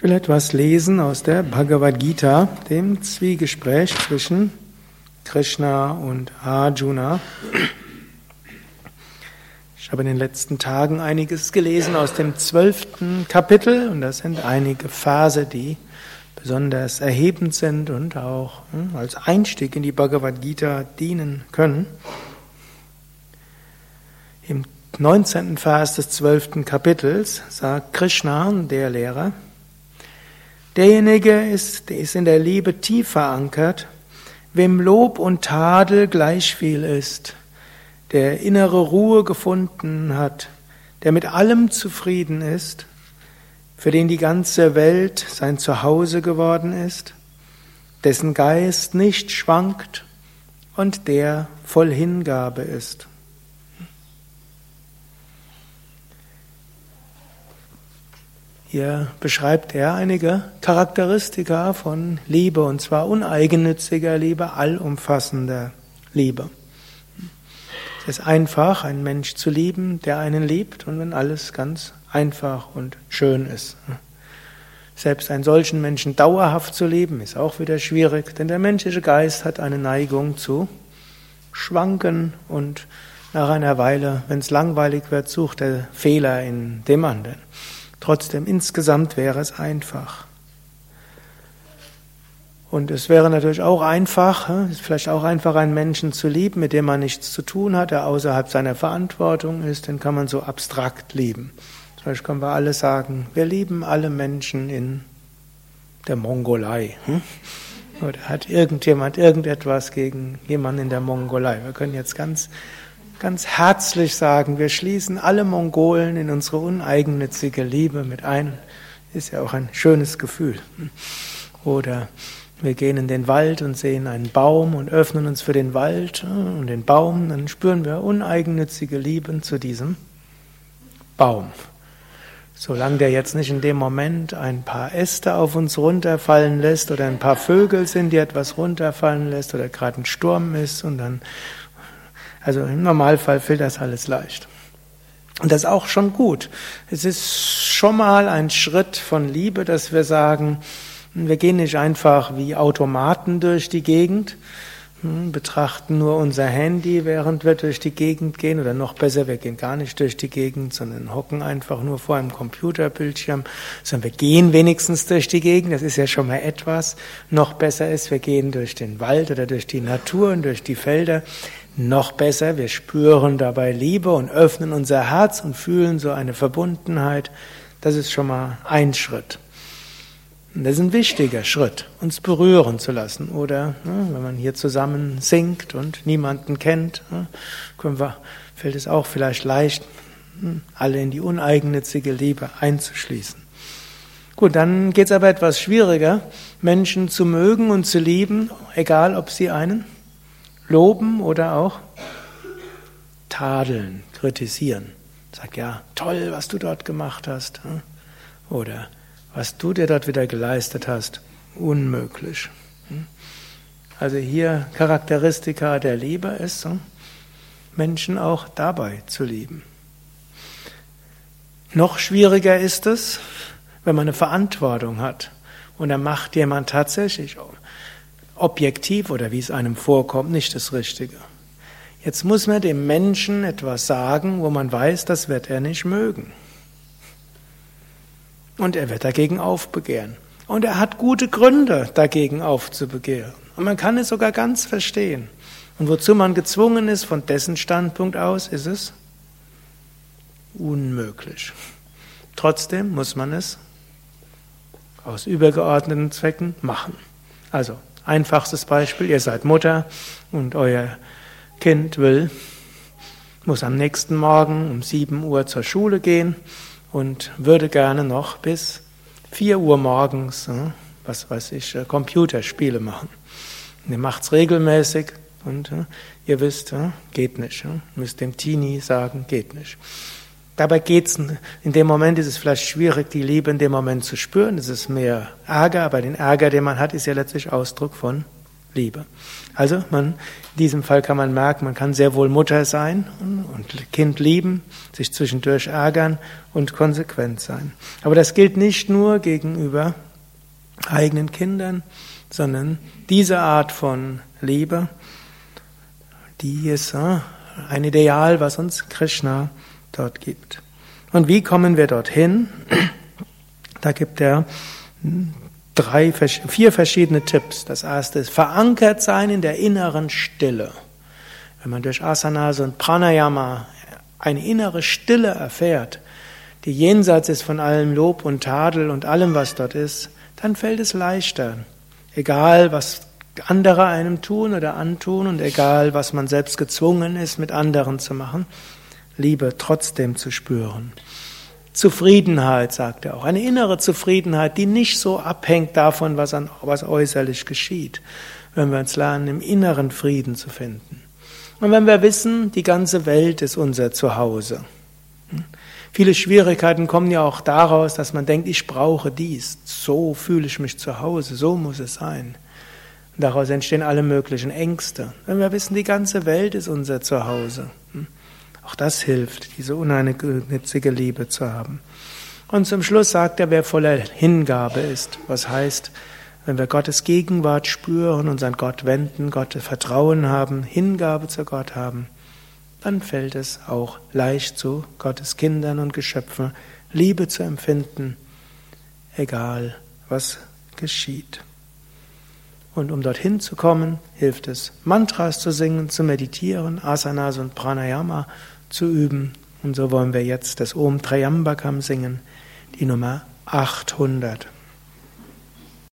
Ich will etwas lesen aus der Bhagavad Gita, dem Zwiegespräch zwischen Krishna und Arjuna. Ich habe in den letzten Tagen einiges gelesen aus dem zwölften Kapitel und das sind einige Verse, die besonders erhebend sind und auch hm, als Einstieg in die Bhagavad Gita dienen können. Im 19. Vers des 12. Kapitels sagt Krishna, der Lehrer, Derjenige ist, der ist in der Liebe tief verankert, wem Lob und Tadel gleich viel ist, der innere Ruhe gefunden hat, der mit allem zufrieden ist, für den die ganze Welt sein Zuhause geworden ist, dessen Geist nicht schwankt und der voll Hingabe ist. Hier beschreibt er einige Charakteristika von Liebe, und zwar uneigennütziger Liebe, allumfassender Liebe. Es ist einfach, einen Mensch zu lieben, der einen liebt, und wenn alles ganz einfach und schön ist. Selbst einen solchen Menschen dauerhaft zu lieben, ist auch wieder schwierig, denn der menschliche Geist hat eine Neigung zu schwanken und nach einer Weile, wenn es langweilig wird, sucht er Fehler in dem anderen. Trotzdem, insgesamt wäre es einfach. Und es wäre natürlich auch einfach, es ist vielleicht auch einfach, einen Menschen zu lieben, mit dem man nichts zu tun hat, der außerhalb seiner Verantwortung ist, den kann man so abstrakt lieben. Beispiel können wir alle sagen, wir lieben alle Menschen in der Mongolei. Hm? Oder hat irgendjemand irgendetwas gegen jemanden in der Mongolei? Wir können jetzt ganz ganz herzlich sagen, wir schließen alle Mongolen in unsere uneigennützige Liebe mit ein. Ist ja auch ein schönes Gefühl. Oder wir gehen in den Wald und sehen einen Baum und öffnen uns für den Wald und den Baum, dann spüren wir uneigennützige Liebe zu diesem Baum. Solange der jetzt nicht in dem Moment ein paar Äste auf uns runterfallen lässt oder ein paar Vögel sind, die etwas runterfallen lässt oder gerade ein Sturm ist und dann also im Normalfall fällt das alles leicht. Und das ist auch schon gut. Es ist schon mal ein Schritt von Liebe, dass wir sagen, wir gehen nicht einfach wie Automaten durch die Gegend, hm, betrachten nur unser Handy, während wir durch die Gegend gehen, oder noch besser, wir gehen gar nicht durch die Gegend, sondern hocken einfach nur vor einem Computerbildschirm, sondern wir gehen wenigstens durch die Gegend, das ist ja schon mal etwas. Noch besser ist, wir gehen durch den Wald oder durch die Natur und durch die Felder. Noch besser, wir spüren dabei Liebe und öffnen unser Herz und fühlen so eine Verbundenheit. Das ist schon mal ein Schritt. Und das ist ein wichtiger Schritt, uns berühren zu lassen. Oder ne, wenn man hier zusammen singt und niemanden kennt, ne, wir, fällt es auch vielleicht leicht, hm, alle in die uneigennützige Liebe einzuschließen. Gut, dann geht es aber etwas schwieriger, Menschen zu mögen und zu lieben, egal ob sie einen loben oder auch tadeln, kritisieren. Sag ja, toll, was du dort gemacht hast. Hm? Oder was du dir dort wieder geleistet hast, unmöglich. Hm? Also hier Charakteristika der Liebe ist, hm? Menschen auch dabei zu lieben. Noch schwieriger ist es, wenn man eine Verantwortung hat und da macht jemand tatsächlich objektiv oder wie es einem vorkommt, nicht das Richtige. Jetzt muss man dem Menschen etwas sagen, wo man weiß, das wird er nicht mögen. Und er wird dagegen aufbegehren. Und er hat gute Gründe, dagegen aufzubegehren. Und man kann es sogar ganz verstehen. Und wozu man gezwungen ist, von dessen Standpunkt aus, ist es unmöglich. Trotzdem muss man es aus übergeordneten Zwecken machen. Also Einfachstes Beispiel, ihr seid Mutter und euer Kind will, muss am nächsten Morgen um 7 Uhr zur Schule gehen und würde gerne noch bis 4 Uhr morgens, hm, was weiß ich, äh, Computerspiele machen. Und ihr macht's regelmäßig und hm, ihr wisst, hm, geht nicht. Müsst dem Teenie sagen, geht nicht. Dabei geht's, in dem Moment ist es vielleicht schwierig, die Liebe in dem Moment zu spüren. Es ist mehr Ärger, aber den Ärger, den man hat, ist ja letztlich Ausdruck von Liebe. Also man, in diesem Fall kann man merken, man kann sehr wohl Mutter sein und Kind lieben, sich zwischendurch ärgern und konsequent sein. Aber das gilt nicht nur gegenüber eigenen Kindern, sondern diese Art von Liebe, die ist äh, ein Ideal, was uns Krishna dort gibt. Und wie kommen wir dorthin? Da gibt er drei, vier verschiedene Tipps. Das erste ist verankert sein in der inneren Stille. Wenn man durch Asanas und Pranayama eine innere Stille erfährt, die jenseits ist von allem Lob und Tadel und allem, was dort ist, dann fällt es leichter. Egal, was andere einem tun oder antun und egal, was man selbst gezwungen ist, mit anderen zu machen, Liebe trotzdem zu spüren. Zufriedenheit, sagt er auch. Eine innere Zufriedenheit, die nicht so abhängt davon, was, an, was äußerlich geschieht. Wenn wir uns lernen, im inneren Frieden zu finden. Und wenn wir wissen, die ganze Welt ist unser Zuhause. Viele Schwierigkeiten kommen ja auch daraus, dass man denkt, ich brauche dies. So fühle ich mich zu Hause, so muss es sein. daraus entstehen alle möglichen Ängste. Wenn wir wissen, die ganze Welt ist unser Zuhause. Auch das hilft, diese uneigennützige Liebe zu haben. Und zum Schluss sagt er, wer voller Hingabe ist, was heißt, wenn wir Gottes Gegenwart spüren, uns an Gott wenden, Gott Vertrauen haben, Hingabe zu Gott haben, dann fällt es auch leicht zu Gottes Kindern und Geschöpfen Liebe zu empfinden, egal was geschieht. Und um dorthin zu kommen, hilft es, Mantras zu singen, zu meditieren, Asanas und Pranayama zu üben. Und so wollen wir jetzt das Om Trayambakam singen, die Nummer 800.